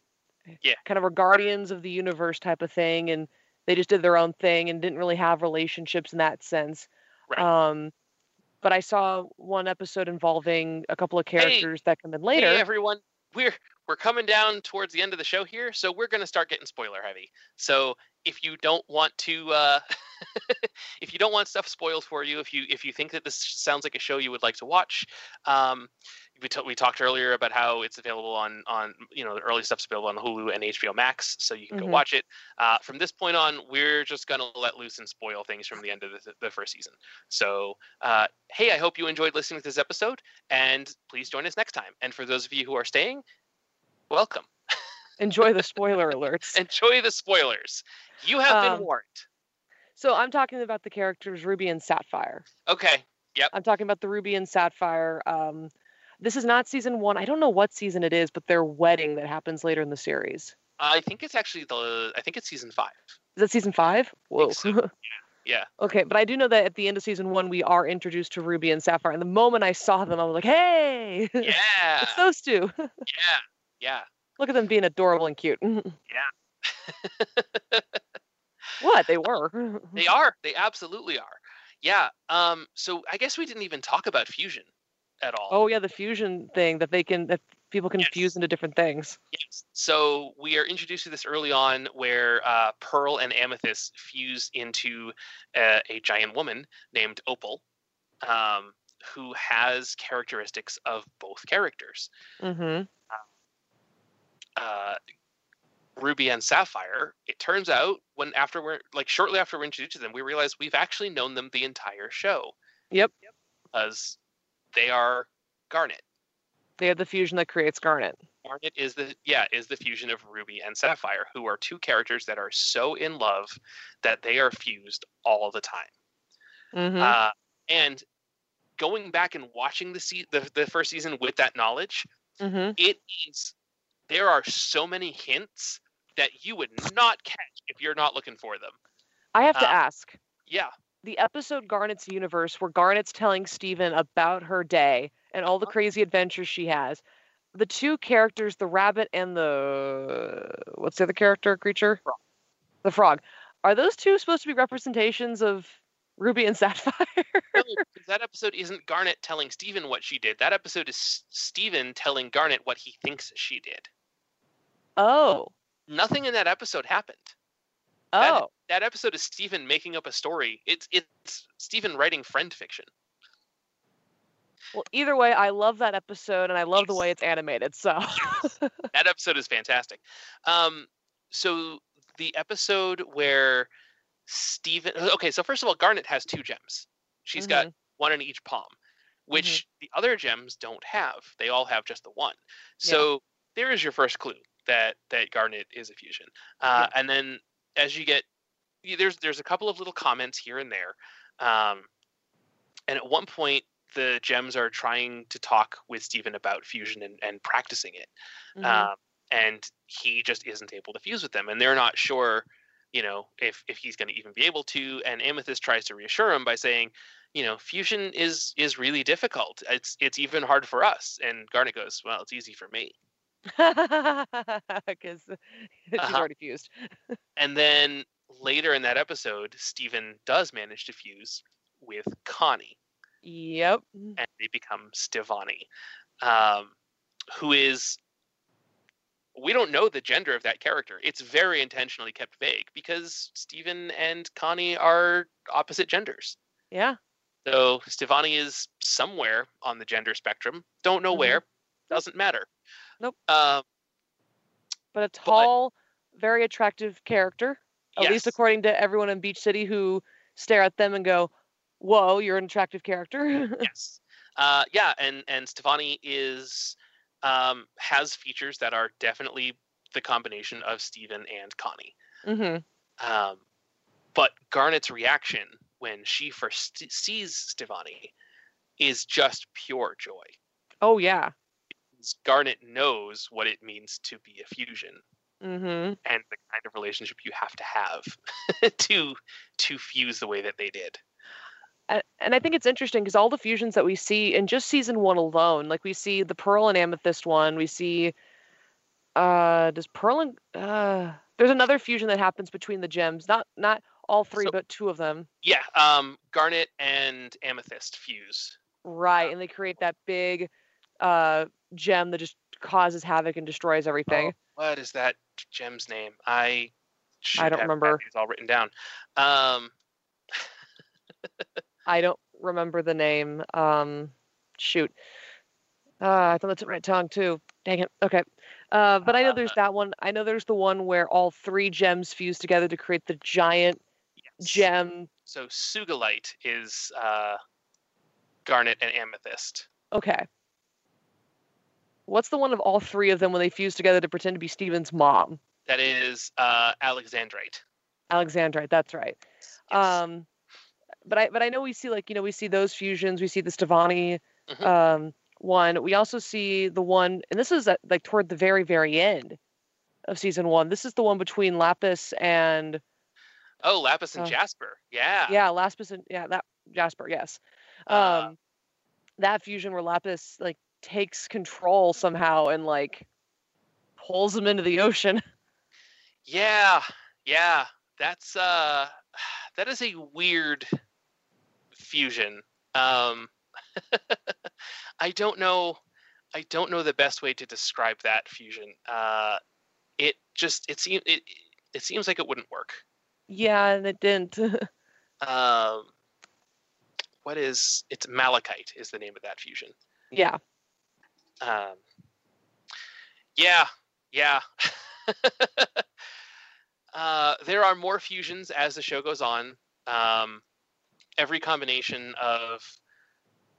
Yeah. kind of were guardians of the universe type of thing, and they just did their own thing and didn't really have relationships in that sense. Right. Um, but I saw one episode involving a couple of characters that come in later. Hey everyone, we're we're coming down towards the end of the show here, so we're going to start getting spoiler heavy. So if you don't want to, uh, if you don't want stuff spoiled for you, if you if you think that this sounds like a show you would like to watch, um, we, t- we talked earlier about how it's available on on you know the early stuff's available on Hulu and HBO Max, so you can Mhm. go watch it. Uh, from this point on, we're just going to let loose and spoil things from the end of the, the first season. So uh, hey, I hope you enjoyed listening to this episode, and please join us next time. And for those of you who are staying, welcome. Enjoy the spoiler alerts. Enjoy the spoilers. You have Um, been warned. So I'm talking about the characters Ruby and Sapphire. Okay. Yep. I'm talking about the Ruby and Sapphire. Um, this is not season one. I don't know what season it is, but their wedding that happens later in the series. I think it's actually the. I think it's season five. Is that season five? Whoa. so, Yeah. okay, but I do know that at the end of season one, we are introduced to Ruby and Sapphire. And the moment I saw them, I was like, hey, Yeah. it's those two. yeah. Yeah. Look at them being adorable and cute. Yeah. what? They were. They are. They absolutely are. Yeah. Um. So I guess we didn't even talk about fusion at all. Oh, yeah, the fusion thing that they can, that people can Yes. fuse into different things. Yes. So we are introduced to this early on, where uh, Pearl and Amethyst fuse into uh, a giant woman named Opal, um, who has characteristics of both characters. Mm-hmm. uh, Ruby and Sapphire, it turns out when after we're like shortly after we're introduced to them, we realize we've actually known them the entire show. Yep. Because they are Garnet. They have the fusion that creates Garnet. Garnet is the yeah, is the fusion of Ruby and Sapphire, who are two characters that are so in love that they are fused all the time. Mm-hmm. Uh, and going back and watching the, se- the the first season with that knowledge, mm-hmm. it is there are so many hints that you would not catch if you're not looking for them. I have to uh, ask. Yeah. The episode Garnet's Universe, where Garnet's telling Steven about her day and all the Uh-huh. crazy adventures she has. The two characters, the rabbit and the what's the other character creature? Frog. The frog. Are those two supposed to be representations of Ruby and Sapphire? No, that episode isn't Garnet telling Steven what she did. That episode is S- Steven telling Garnet what he thinks she did. oh. Nothing in that episode happened. That- Oh. That episode is Steven making up a story. It's it's Steven writing friend fiction. Well, either way, I love that episode and I love the way it's animated. So that episode is fantastic. Um, so the episode where Steven, okay, so first of all, Garnet has two gems. She's got Mhm. one in each palm, which the other gems don't have. They all have just the one. So there is your first clue that that Garnet is a fusion. Uh, And then as you get there's there's a couple of little comments here and there, um, and at one point the gems are trying to talk with Steven about fusion and, and practicing it Mhm. um, and he just isn't able to fuse with them and they're not sure you know if if he's going to even be able to and amethyst tries to reassure him by saying you know fusion is is really difficult. It's it's even hard for us. And garnet goes well it's easy for me because she's Uh-huh. already fused. and then later in that episode Steven does manage to fuse with connie Yep. and they become Stevonnie, um, who is we don't know the gender of that character. It's very intentionally kept vague because Steven and Connie are opposite genders. Yeah. So Stevonnie is somewhere on the gender spectrum. Don't know Mhm. where. Doesn't matter. Nope. Um, But a tall, very attractive character, at least according to everyone in Beach City who stare at them and go, Whoa, you're an attractive character. yes. Uh, yeah, and and Stevonnie is um, has features that are definitely the combination of Steven and Connie. hmm Um, but Garnet's reaction when she first sees Stevonnie is just pure joy. Oh, yeah. Garnet knows what it means to be a fusion hmm and the kind of relationship you have to have to to fuse the way that they did. And, I think it's interesting because all the fusions that we see in just season one alone, like we see the Pearl and Amethyst one, we see, uh, does Pearl and, uh, there's another fusion that happens between the gems. Not, not, all three, So- but two of them. Yeah, um, Garnet and Amethyst fuse. Right, and they create that big uh, gem that just causes havoc and destroys everything. What is that gem's name? I I don't remember. It's all written down. Um, I don't remember the name. Um, shoot. Uh, I thought that's at my tongue too. Dang it. Okay. Uh, but I know there's that one. I know there's the one where all three gems fuse together to create the giant yes. gem. So Sugilite is uh, Garnet and Amethyst. Okay. What's the one of all three of them when they fuse together to pretend to be Steven's mom? That is uh, Alexandrite. Alexandrite. That's right. Yes. Um, but I but I know we see like you know we see those fusions. We see the Stevonnie Mhm. um, one. We also see the one, and this is at, like toward the very very end of season one. This is the one between Lapis and oh, Lapis and uh, Jasper. Yeah. yeah Lapis and yeah that Jasper. Yes, um, Uh, that fusion where Lapis like takes control somehow and like pulls him into the ocean. Yeah. Yeah. That's uh, that is a weird fusion. Um, I don't know. I don't know the best way to describe that fusion. Uh, it just it seems it it seems like it wouldn't work. yeah, and it didn't. Um, what is it's malachite is the name of that fusion. yeah. Um, yeah, yeah. uh, there are more fusions as the show goes on. Um, every combination of,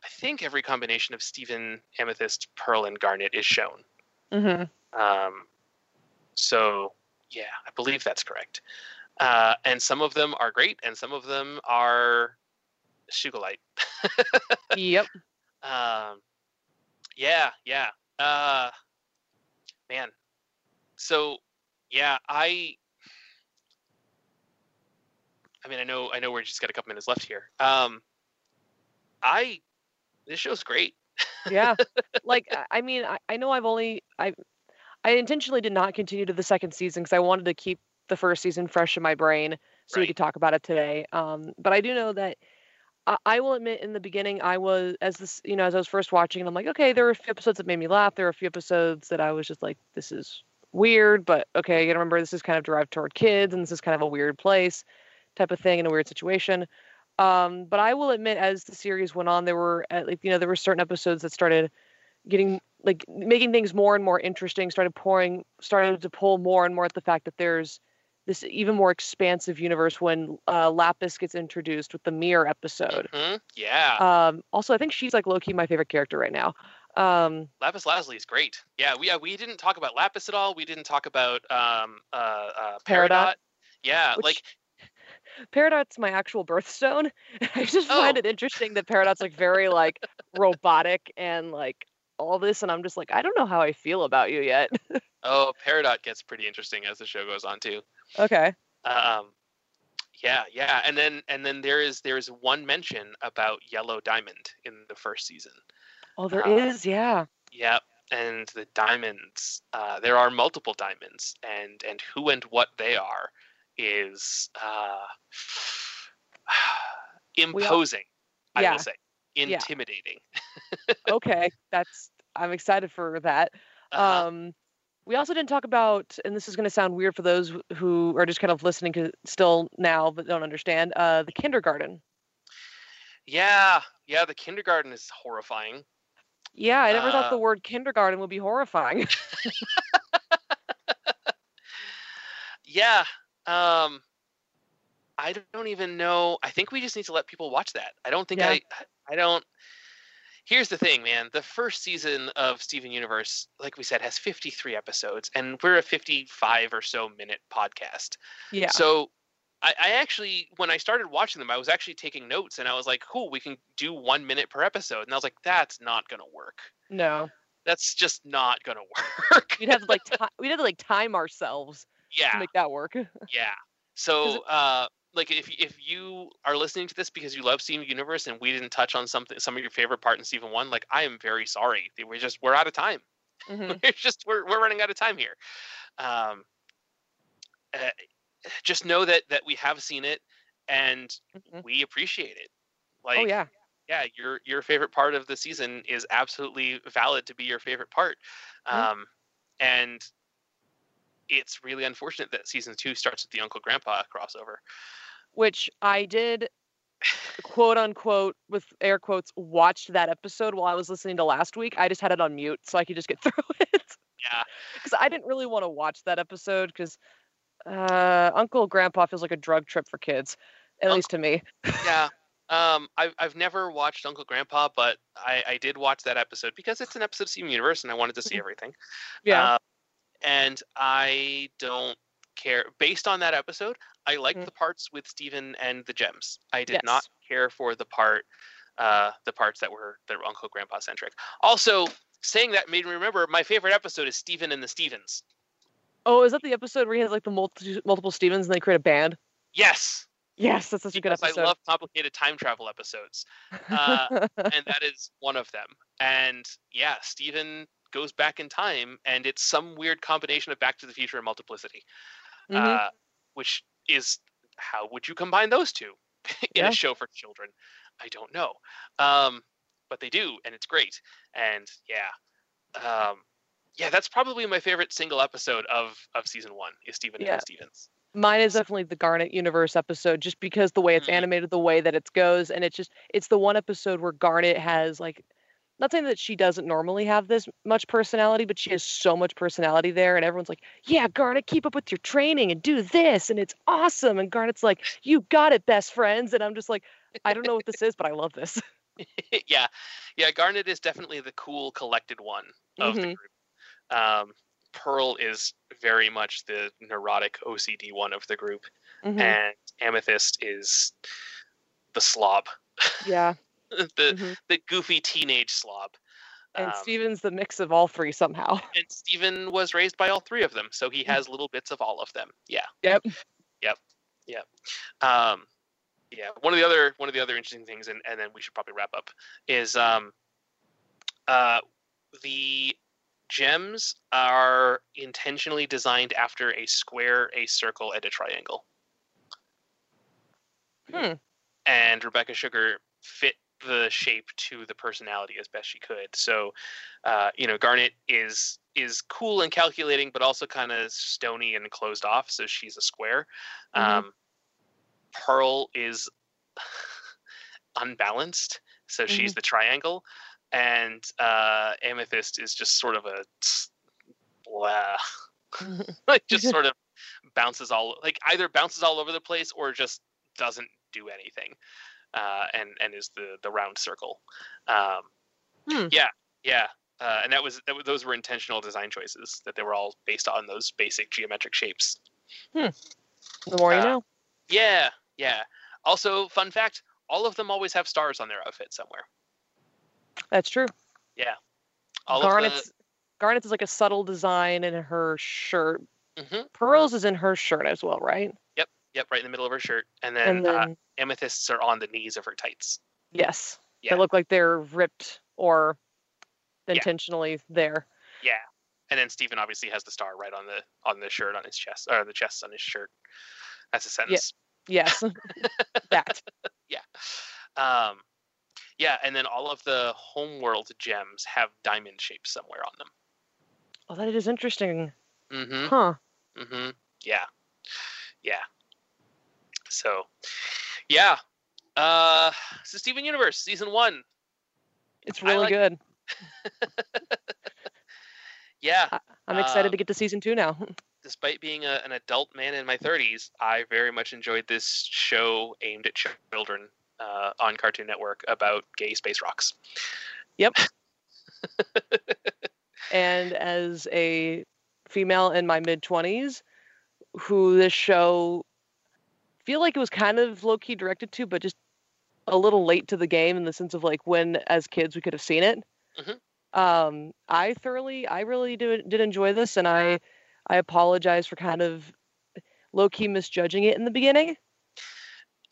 I think every combination of Steven, Amethyst, Pearl, and Garnet is shown. hmm Um, so yeah, I believe that's correct. Uh, and some of them are great, and some of them are Sugilite. Yep. Um, yeah, yeah. Uh, man. So, yeah, I. I mean, I know, I know, we're just got a couple minutes left here. Um, I. This show's great. yeah like I- mean I, I know i've only i i intentionally did not continue to the second season because i wanted to keep the first season fresh in my brain so we could talk about it today um but i do know that I, will admit in the beginning i was as this you know as i was first watching and i'm like okay there were a few episodes that made me laugh there were a few episodes that i was just like this is weird but okay you gotta remember this is kind of derived toward kids and this is kind of a weird place type of thing in a weird situation um, but I will admit, as the series went on, there were like you know there were certain episodes that started getting like making things more and more interesting. Started pouring, started to pull more and more at the fact that there's this even more expansive universe when uh, Lapis gets introduced with the mirror episode. hmm Yeah, Um, also, I think she's like Loki, my favorite character right now. Um, Lapis Lazuli is great. Yeah, we uh, we didn't talk about Lapis at all. We didn't talk about um uh, uh Peridot, Peridot. Yeah, which- like Peridot's my actual birthstone. I just Oh. find it interesting that Peridot's like very like robotic and like all this, and I'm just like I don't know how I feel about you yet. oh, Peridot gets pretty interesting as the show goes on too. okay. Um, yeah, yeah, and then and then there is there is one mention about Yellow Diamond in the first season. Oh, there Uh, is, yeah. Yep, and the diamonds. Uh, there are multiple diamonds, and and who and what they are is uh, imposing. I yeah. will say intimidating. Okay, that's I'm excited for that. Uh-huh. Um, we also didn't talk about, and this is going to sound weird for those who are just kind of listening to still now but don't understand. Uh, the kindergarten. yeah, yeah. The kindergarten is horrifying. Yeah, I never thought Uh, the word kindergarten would be horrifying. Yeah. Um I don't even know. I think we just need to let people watch that. I don't think Yeah. I I don't Here's the thing, man. The first season of Steven Universe, like we said, has 53 episodes and we're a 55 or so minute podcast. yeah. So I, I actually, when I started watching them, I was actually taking notes and I was like, cool, we can do one minute per episode. And I was like, that's not going to work. no, That's just not going to work. we'd have to like ti- we'd have to like time ourselves yeah. to make that work. Yeah. So, uh, like, if if you are listening to this because you love Steven Universe and we didn't touch on something, some of your favorite part in season one, like, I am very sorry. We're just we're out of time. Mhm. We're just we're we're running out of time here. Um, uh, just know that that we have seen it and Mhm. we appreciate it. Like, oh yeah. yeah, your your favorite part of the season is absolutely valid to be your favorite part. Mhm. Um, and it's really unfortunate that season two starts with the Uncle Grandpa crossover. Which I did quote unquote with air quotes watched that episode while I was listening to last week. I just had it on mute so I could just get through it. Yeah. Because I didn't really want to watch that episode because uh, Uncle Grandpa feels like a drug trip for kids, at Unc- least to me. Yeah. Um, I've I've never watched Uncle Grandpa, but I, I did watch that episode because it's an episode of Steven Universe, and I wanted to see Mhm. everything. Yeah. Uh, and I don't care. Based on that episode, I liked Mm. the parts with Steven and the gems. I did Yes. not care for the part, uh, the parts that were that were Uncle Grandpa centric. Also, saying that made me remember my favorite episode is Steven and the Stevens. oh, is that the episode where he has like the multi- multiple Stevens and they create a band? Yes, Yes, that's such a good because I love complicated time travel episodes. uh, and that is one of them. And yeah, Steven goes back in time, and it's some weird combination of Back to the Future and Multiplicity, Mhm. uh, which is how would you combine those two in Yeah. a show for children? I don't know, um, but they do, and it's great. And yeah, um, yeah, that's probably my favorite single episode of of season one is Steven Yeah. and Stevens. Mine is definitely the Garnet Universe episode, just because the way it's Mhm. animated, the way that it goes, and it's just it's the one episode where Garnet has like, not saying that she doesn't normally have this much personality, but she has so much personality there, and everyone's like, "Yeah, Garnet, keep up with your training and do this, and it's awesome." And Garnet's like, "You got it, best friends," and I'm just like, I don't know what this is, but I love this. yeah, yeah. Garnet is definitely the cool, collected one of the Mhm. group. Um, Pearl is very much the neurotic OCD one of the group, Mhm. and Amethyst is the slob, Yeah, the mhm. the goofy teenage slob. and Um, Steven's the mix of all three somehow. and Steven was raised by all three of them, so he has little bits of all of them. Yeah. Yep. Yep. Yep. Um, yeah. One of the other one of the other interesting things, and, and then we should probably wrap up, is um, uh, the gems are intentionally designed after a square, a circle, and a triangle. Hmm. And Rebecca Sugar fit the shape to the personality as best she could. So, uh, you know, Garnet is is cool and calculating, but also kind of stony and closed off. So she's a square. Mhm. Um, Pearl is unbalanced, so she's the triangle, and uh, Amethyst is just sort of a blah, like just sort of bounces all like either bounces all over the place or just doesn't do anything, uh, and and is the the round circle. Um, Hmm. Yeah, yeah. Uh, and that was, that was those were intentional design choices that they were all based on those basic geometric shapes. The more you Uh, know. Yeah, yeah. Also, fun fact: all of them always have stars on their outfit somewhere. That's true. All Garnet's Garnet's is like a subtle design in her shirt. of the, hmm Pearls is in her shirt as well, right? Yep, yep, right in the middle of her shirt, and then, And then uh, amethysts are on the knees of her tights. yes, Yeah. they look like they're ripped or Yeah. intentionally there. Yeah, and then Steven obviously has the star right on the on the shirt on his chest, or the chest on his shirt. That's a sentence. Yes, that. Yeah. Um, yeah, and then all of the homeworld gems have diamond shapes somewhere on them. Oh, that is interesting. Mm-hmm. Huh. Mm-hmm. Yeah. Yeah. So, yeah. Uh, so Steven Universe season one. It's really like- good. Yeah. I'm excited Uh, to get to season two now. Despite being a, an adult man in my 30s, I very much enjoyed this show aimed at children uh, on Cartoon Network about gay space rocks. Yep. and as a female in my mid 20s who this show feel like it was kind of low key directed to but just a little late to the game in the sense of like when as kids we could have seen it Mhm. um i thoroughly i really did, did enjoy this and i i apologize for kind of low key misjudging it in the beginning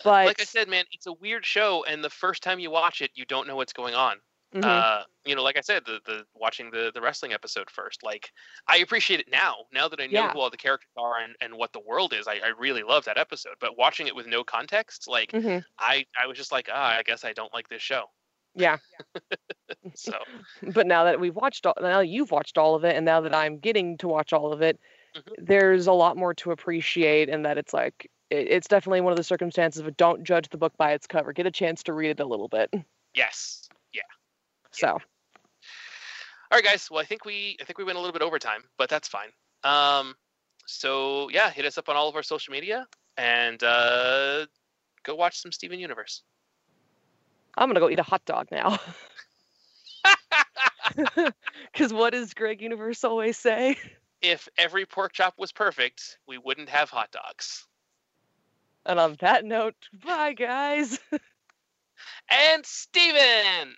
but Like I said, man, it's a weird show, and the first time you watch it, you don't know what's going on. Mhm. Uh, you know, like I said, the the watching the the wrestling episode first, like I appreciate it now. Now that I know Yeah. who all the characters are and, and what the world is, I, I really love that episode. But watching it with no context, like Mhm. I I was just like, ah, I guess I don't like this show. Yeah. So but now that we've watched all, now you've watched all of it and now that i'm getting to watch all of it Mhm. there's a lot more to appreciate and that it's like it, it's definitely one of the circumstances of don't judge the book by its cover get a chance to read it a little bit yes, yeah. so All right, guys. Well, I think we I think we went a little bit over time, but that's fine. Um, so yeah, hit us up on all of our social media and uh, go watch some Steven Universe. i'm gonna go eat a hot dog now because what does greg universe always say if every pork chop was perfect, we wouldn't have hot dogs. and on that note bye guys And Steven!